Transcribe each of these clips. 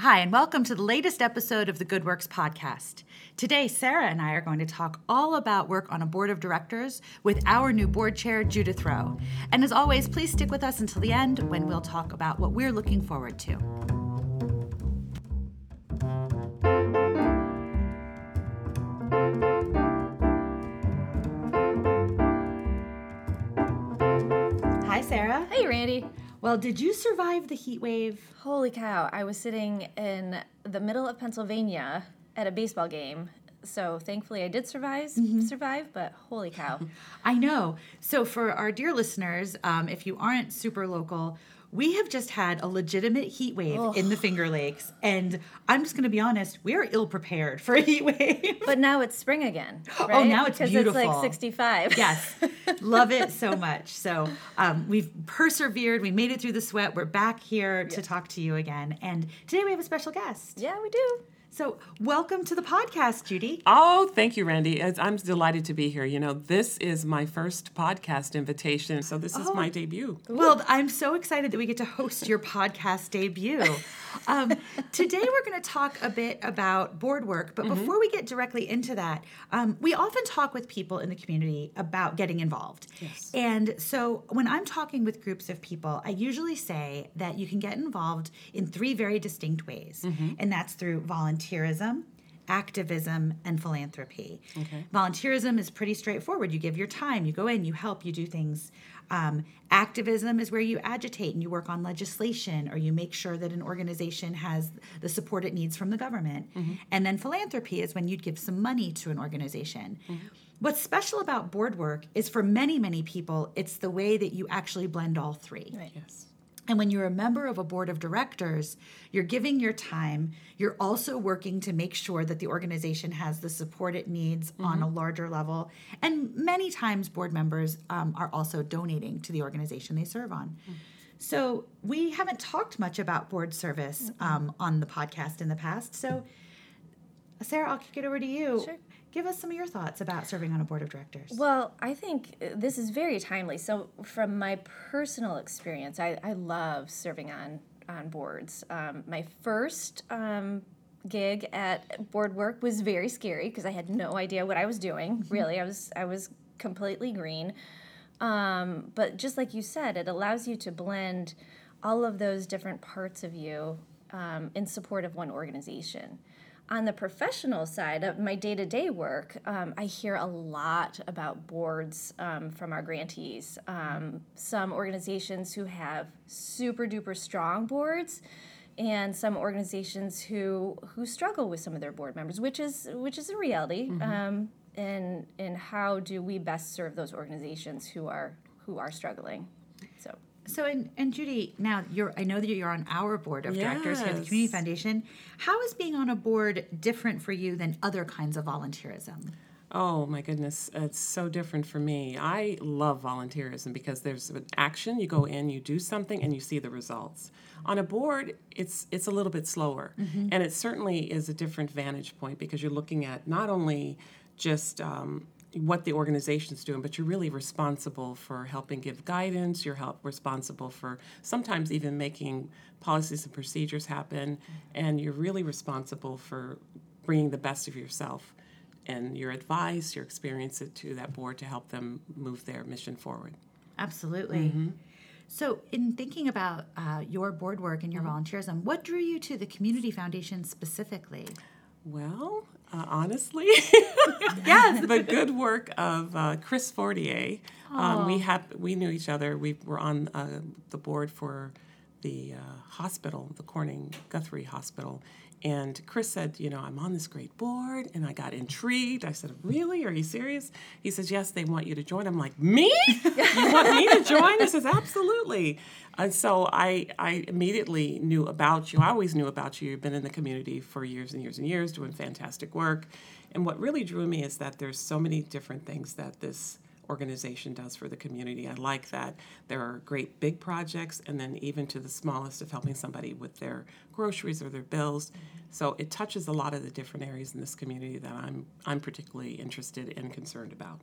Hi, and welcome to the latest episode of the Good Works podcast. Today, Sara and I are going to talk all about work on a board of directors with our new board chair, Judith Rowe. And as always, please stick with us until the end when we'll talk about what we're looking forward to. Hi, Sara. Hey, Randi. Well, did you survive the heat wave? Holy cow. I was sitting in the middle of Pennsylvania at a baseball game. So thankfully I did survive, survive, but holy cow. I know. So, for our dear listeners, um, if you aren't super local, we have just had a legitimate heat wave in the Finger Lakes. And I'm just going to be honest, we are ill prepared for a heat wave. But now it's spring again. Right? Oh, Right? now it's Because it's like 65. yes, love it so much. So, um, we've persevered, we made it through the sweat. We're back here to talk to you again. And today we have a special guest. yeah, we do. So, welcome to the podcast, Judy. Oh, thank you, Randi. I'm delighted to be here. You know, this is my first podcast invitation, so this is Oh. my debut. Well, I'm so excited that we get to host your podcast debut. Um, today, we're going to talk a bit about board work, but before we get directly into that, um, we often talk with people in the community about getting involved. Yes. And so, when I'm talking with groups of people, I usually say that you can get involved in three very distinct ways, and that's through volunteerism. Activism and philanthropy. Okay. Volunteerism is pretty straightforward. You give your time, you go in, you help, you do things. Um, activism is where you agitate and you work on legislation or you make sure that an organization has the support it needs from the government. And then philanthropy is when you'd give some money to an organization. What's special about board work is for many, many people, it's the way that you actually blend all three. Right. Yes. And when you're a member of a board of directors, you're giving your time. You're also working to make sure that the organization has the support it needs on a larger level. And many times, board members um, are also donating to the organization they serve on. So, we haven't talked much about board service um, on the podcast in the past. So, Sara, I'll kick it over to you. Sure. Give us some of your thoughts about serving on a board of directors. Well, I think uh, this is very timely. So, from my personal experience, I, I love serving on on boards. Um, my first um, gig at board work was very scary because I had no idea what I was doing. Really, I was I was completely green. Um, but just like you said, it allows you to blend all of those different parts of you um, in support of one organization. On the professional side of my day to day work, um, I hear a lot about boards um, from our grantees. Um, some organizations who have super duper strong boards, and some organizations who who struggle with some of their board members, which is which is a reality. Um, and and how do we best serve those organizations who are who are struggling? So and, and Judy, now you're, I know that you're on our board of directors here at the Community Foundation. How is being on a board different for you than other kinds of volunteerism? Oh my goodness, it's so different for me. I love volunteerism because there's an action. You go in, you do something, and you see the results. On a board, it's it's a little bit slower, and it certainly is a different vantage point because you're looking at not only just um, what the organization's doing, but you're really responsible for helping give guidance. You're help responsible for sometimes even making policies and procedures happen, and you're really responsible for bringing the best of yourself and your advice, your experience to that board to help them move their mission forward. Absolutely. So, in thinking about uh, your board work and your volunteerism, what drew you to the Community Foundation specifically? Well, uh, honestly, yes, the good work of uh, Chris Fortier. Um, we had we knew each other. We were on uh, the board for the uh, hospital, the Corning Guthrie Hospital. And Chris said, you know, I'm on this great board, and I got intrigued. I said, really? Are you serious? He says, yes, they want you to join. I'm like, me? you want me to join? He says, absolutely. And so I, I immediately knew about you. I always knew about you. You've been in the community for years and years and years, doing fantastic work. And what really drew me is that there's so many different things that this organization does for the community. I like that. There are great big projects, and then even to the smallest of helping somebody with their groceries or their bills. So it touches a lot of the different areas in this community that I'm I'm particularly interested and concerned about.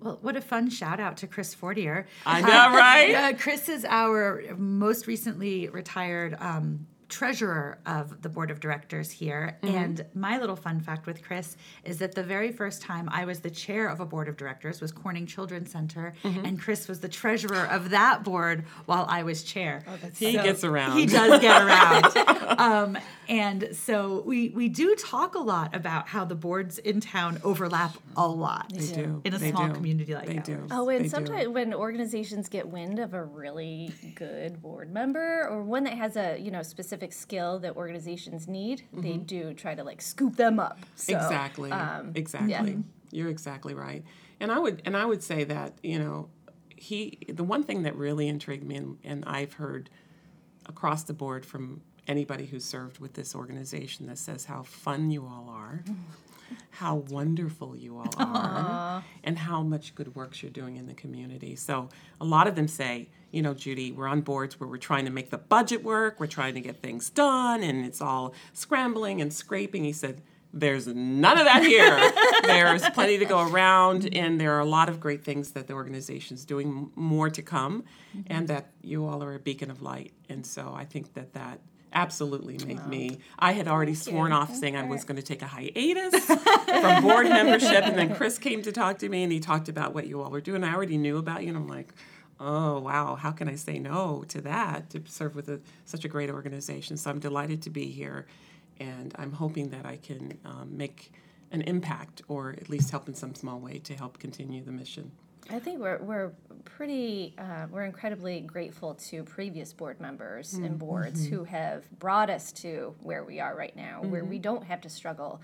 Well, what a fun shout out to Chris Fortier. I know, right? Uh, Chris is our most recently retired um, treasurer of the board of directors here. Mm-hmm. And my little fun fact with Chris is that the very first time I was the chair of a board of directors was Corning Children's Center, Mm-hmm. and Chris was the treasurer of that board while I was chair. He gets around. He does get around. um, and so we we do talk a lot about how the boards in town overlap a lot They do. in a They small do. community like They ours. do. Oh, They and do. sometimes when organizations get wind of a really good board member or one that has a you know specific skill that organizations need, they do try to like scoop them up. So, Mm-hmm. exactly um, exactly yeah. you're exactly right and i would and i would say that you know he the one thing that really intrigued me and, and i've heard across the board from anybody who served with this organization that says how fun you all are how wonderful you all are and how much good work you're doing in the community so a lot of them say you know judy we're on boards where we're trying to make the budget work we're trying to get things done and it's all scrambling and scraping he said there's none of that here. There's plenty to go around, and there are a lot of great things that the organization's doing, more to come, and mm-hmm. that you all are a beacon of light. And so I think that that absolutely made me. I had already sworn off saying I was going to take a hiatus from board membership, and then Chris came to talk to me, and he talked about what you all were doing. I already knew about you, and I'm like. Oh wow! How can I say no to that? To serve with a, such a great organization, so I'm delighted to be here, and I'm hoping that I can um, make an impact, or at least help in some small way to help continue the mission. I think we're we're pretty uh, we're incredibly grateful to previous board members and boards who have brought us to where we are right now, where we don't have to struggle.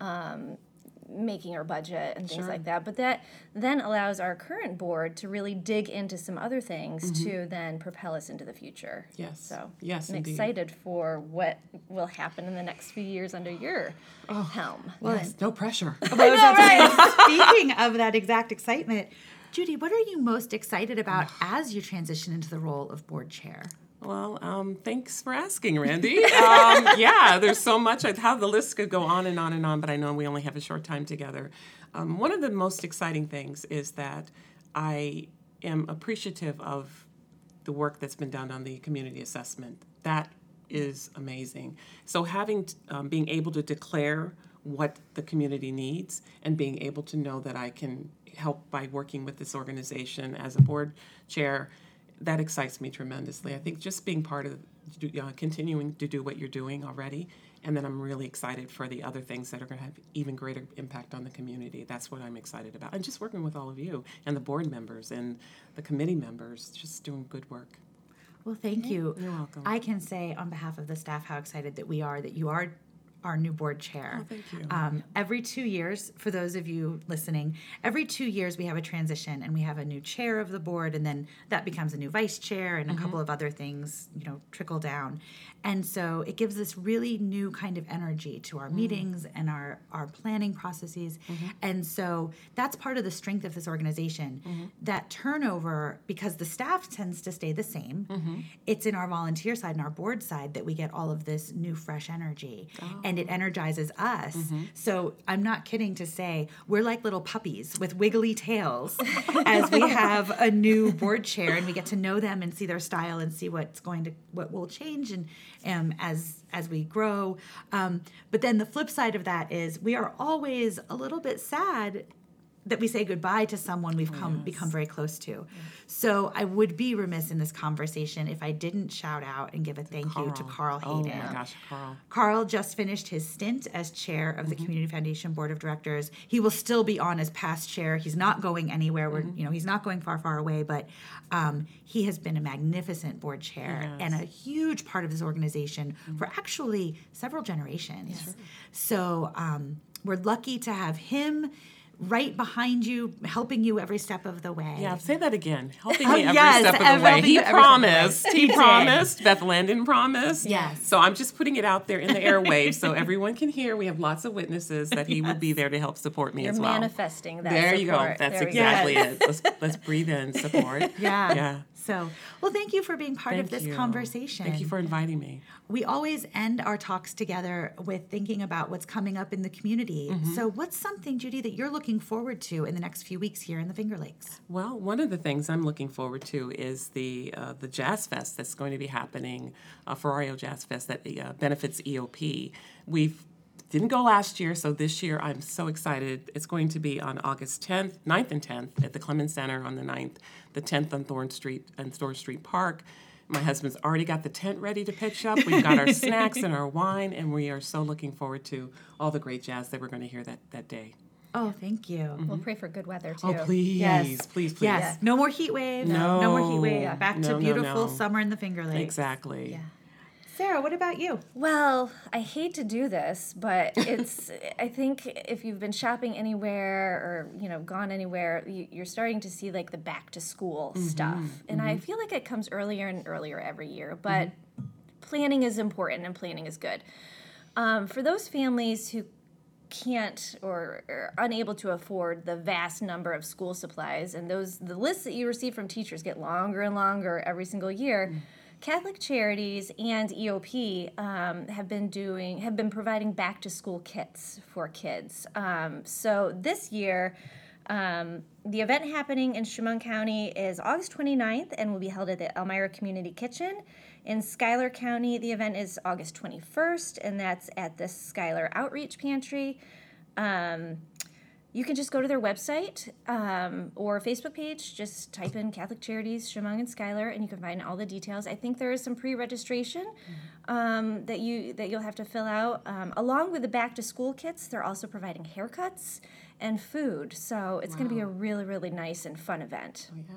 Um, making our budget and things like that but that then allows our current board to really dig into some other things to then propel us into the future Yes. so Yes, i'm indeed. excited for what will happen in the next few years under your helm Yes, no pressure. Well, that's- Speaking of that exact excitement, Judy, what are you most excited about as you transition into the role of board chair? Well, um, thanks for asking, Randi. Um, yeah, there's so much. I- How the list could go on and on and on, but I know we only have a short time together. Um, one of the most exciting things is that I am appreciative of the work that's been done on the community assessment. That is amazing. So having um, being able to declare what the community needs and being able to know that I can help by working with this organization as a board chair, that excites me tremendously. I think just being part of uh, continuing to do what you're doing already, and then I'm really excited for the other things that are going to have even greater impact on the community. That's what I'm excited about, and just working with all of you and the board members and the committee members, just doing good work. Well, thank you. You're welcome. I can say on behalf of the staff how excited that we are that you are our new board chair. Oh, thank you. Um, every two years, for those of you listening, every two years we have a transition and we have a new chair of the board, and then that becomes a new vice chair, and a couple mm-hmm. of other things, you know, trickle down. And so it gives this really new kind of energy to our mm. meetings and our, our planning processes. Mm-hmm. And so that's part of the strength of this organization. Mm-hmm. That turnover, because the staff tends to stay the same, it's in our volunteer side and our board side that we get all of this new, fresh energy. Oh. And it energizes us. So I'm not kidding to say we're like little puppies with wiggly tails as we have a new board chair and we get to know them and see their style and see what's going to what will change and um, as as we grow. Um, but then the flip side of that is we are always a little bit sad that we say goodbye to someone we've come become very close to. So I would be remiss in this conversation if I didn't shout out and give a thank you to Carl Hayden. Oh my gosh, Carl. Carl just finished his stint as chair of the Community Foundation Board of Directors. He will still be on as past chair. He's not going anywhere. We're, you know, he's not going far, far away. But um, he has been a magnificent board chair and a huge part of this organization for actually several generations. So um, we're lucky to have him right behind you, helping you every step of the way. Yeah, say that again. Helping Oh, me every yes, step of the way. He you every step of the way. promised. He promised. Beth Landon promised. Yes. So I'm just putting it out there in the airwaves so everyone can hear. We have lots of witnesses that he will be there to help support me You're as well. manifesting that There you go. That's There we go. exactly it. Let's let's breathe in support. Yeah. Yeah. So, well, thank you for being part Thank of this you. conversation. Thank you for inviting me. we always end our talks together with thinking about what's coming up in the community. Mm-hmm. So, what's something, Judy, that you're looking forward to in the next few weeks here in the Finger Lakes? Well, one of the things I'm looking forward to is the uh, the Jazz Fest that's going to be happening, uh, Ferrario Jazz Fest that uh, benefits EOP. We didn't go last year, so this year I'm so excited. It's going to be on August 10th, 9th and 10th at the Clemens Center on the 9th, the 10th on Thorn Street and Thorn Street Park. My husband's already got the tent ready to pitch up. We've got our snacks and our wine, and we are so looking forward to all the great jazz that we're going to hear that, that day. Oh, thank you. We'll mm-hmm. pray for good weather oh, too. Oh, please, Yes. please, please. Yes. No more heat wave. No, No more heat No. wave. Back No, to beautiful no. summer in the Finger Lakes. Exactly. Yeah. Sara, what about you? Well, I hate to do this, but it's. I think if you've been shopping anywhere or you know gone anywhere, you, you're starting to see like the back to school mm-hmm. stuff, and I mm-hmm. feel like it comes earlier and earlier every year. But planning is important, and planning is good. Um, for those families who can't or are unable to afford the vast number of school supplies. And those the lists that you receive from teachers get longer and longer every single year. Catholic charities and eop um, have been doing have been providing back to school kits for kids. Um, so this year um, the event happening in Chemung County is August 29th and will be held at the Elmira Community Kitchen. In Schuyler County, the event is August 21st, and that's at the Schuyler Outreach Pantry. Um, you can just go to their website um, or Facebook page. Just type in Catholic Charities, Chemung and Schuyler, and you can find all the details. I think there is some pre-registration um, that you that you'll have to fill out. Um, along with the back to school kits, they're also providing haircuts and food. So it's going to be a really really nice and fun event. Oh, yeah.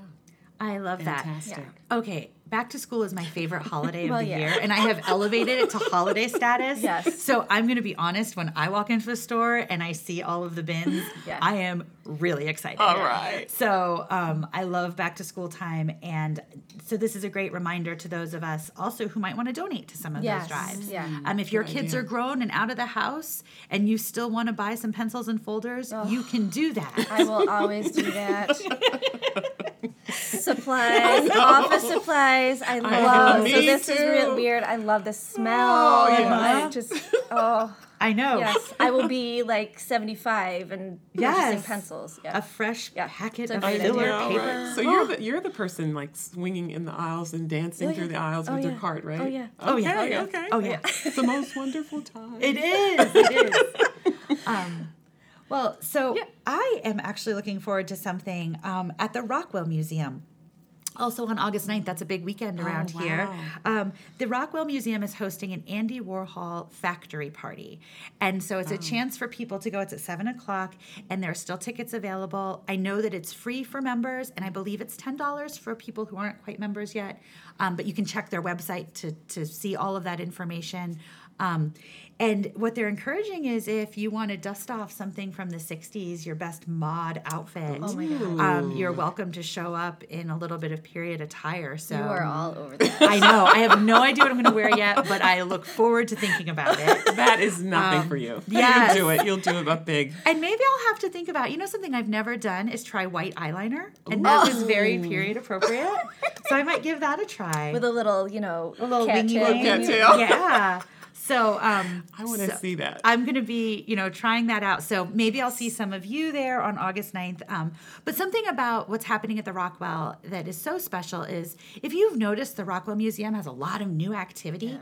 I love Fantastic. that. Okay, back to school is my favorite holiday of Well, the yeah. year, and I have elevated it to holiday status. Yes. So I'm going to be honest. When I walk into the store and I see all of the bins, Yeah. I am really excited. All right. So um, I love back to school time, and so this is a great reminder to those of us also who might want to donate to some of Yes, those drives. yeah. Um, if your Good kids idea. are grown and out of the house, and you still want to buy some pencils and folders, you can do that. I will always do that. Supplies, office supplies. I love. me so this is real weird. I love the smell. Oh, yeah. I just oh I know. yes. I will be like seventy five and purchasing Yes. pencils. a fresh Yeah. packet It's of great filler idea. paper. right. So you're the you're the person like swinging in the aisles and dancing Oh, through the aisles Oh, with yeah. your cart, right? Oh, yeah. Oh, yeah. Okay, Oh, yeah. okay. Oh yeah. It's the most wonderful time. It is. It is. um, well, so I am actually looking forward to something um, at the Rockwell Museum. Also on August 9th, that's a big weekend around here. wow. Um, the Rockwell Museum is hosting an Andy Warhol factory party. And so it's a chance for people to go. It's at 7 o'clock, and there are still tickets available. I know that it's free for members, and I believe it's $10 for people who aren't quite members yet. Um, but you can check their website to, to see all of that information. Um, and what they're encouraging is if you want to dust off something from the 60s, your best mod outfit, Oh my God. um, you're welcome to show up in a little bit of period attire. So You are all over that. I know. I have no idea what I'm going to wear yet, but I look forward to thinking about it. That is nothing for you. Um, yes. You'll do it. You'll do it up big. And maybe I'll have to think about, you know, something I've never done is try white eyeliner. And that was very period appropriate. So I might give that a try. With a little, you know, a little cat wingy tail. wing. cattail. Yeah. So um, I want to so see that. I'm going to be, you know, trying that out. So maybe I'll see some of you there on August 9th. Um, but something about what's happening at the Rockwell that is so special is if you've noticed, the Rockwell Museum has a lot of new activity.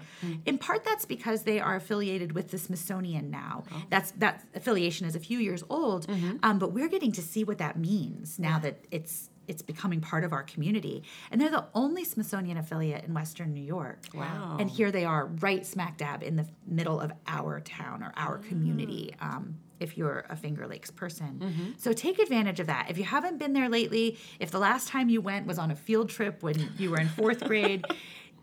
In part, that's because they are affiliated with the Smithsonian now. That's that affiliation is a few years old, um, but we're getting to see what that means now that it's it's becoming part of our community. And they're the only Smithsonian affiliate in Western New York. Wow. And here they are, right smack dab in the middle of our town or our community. Um, if you're a Finger Lakes person. So take advantage of that. If you haven't been there lately, if the last time you went was on a field trip when you were in fourth grade,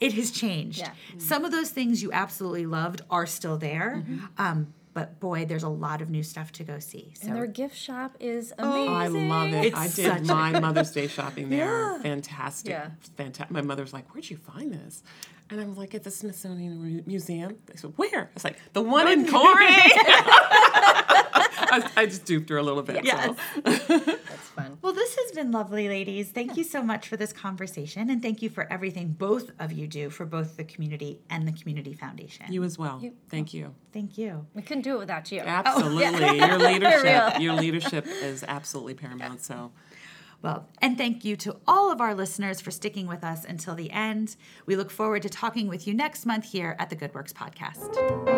it has changed. Yeah. Some of those things you absolutely loved are still there. Um, but boy, there's a lot of new stuff to go see. So And their gift shop is Oh, I love it. It's I did my Mother's Day shopping there. Yeah. Fantastic. Yeah. Fantastic. My mother's like, Where'd you find this? And I'm like, At the Smithsonian Museum. They said, Where? I was like, The one in Corey. I, I just duped her a little bit. Yes. So. That's fun. Well, this has been lovely, ladies. Thank you so much for this conversation, and thank you for everything both of you do for both the community and the Community Foundation. You as well. Thank you. Thank you. We couldn't do it without you. Oh, oh, absolutely. Your leadership. Your leadership is absolutely paramount. So Well, and thank you to all of our listeners for sticking with us until the end. We look forward to talking with you next month here at the Good Works Podcast.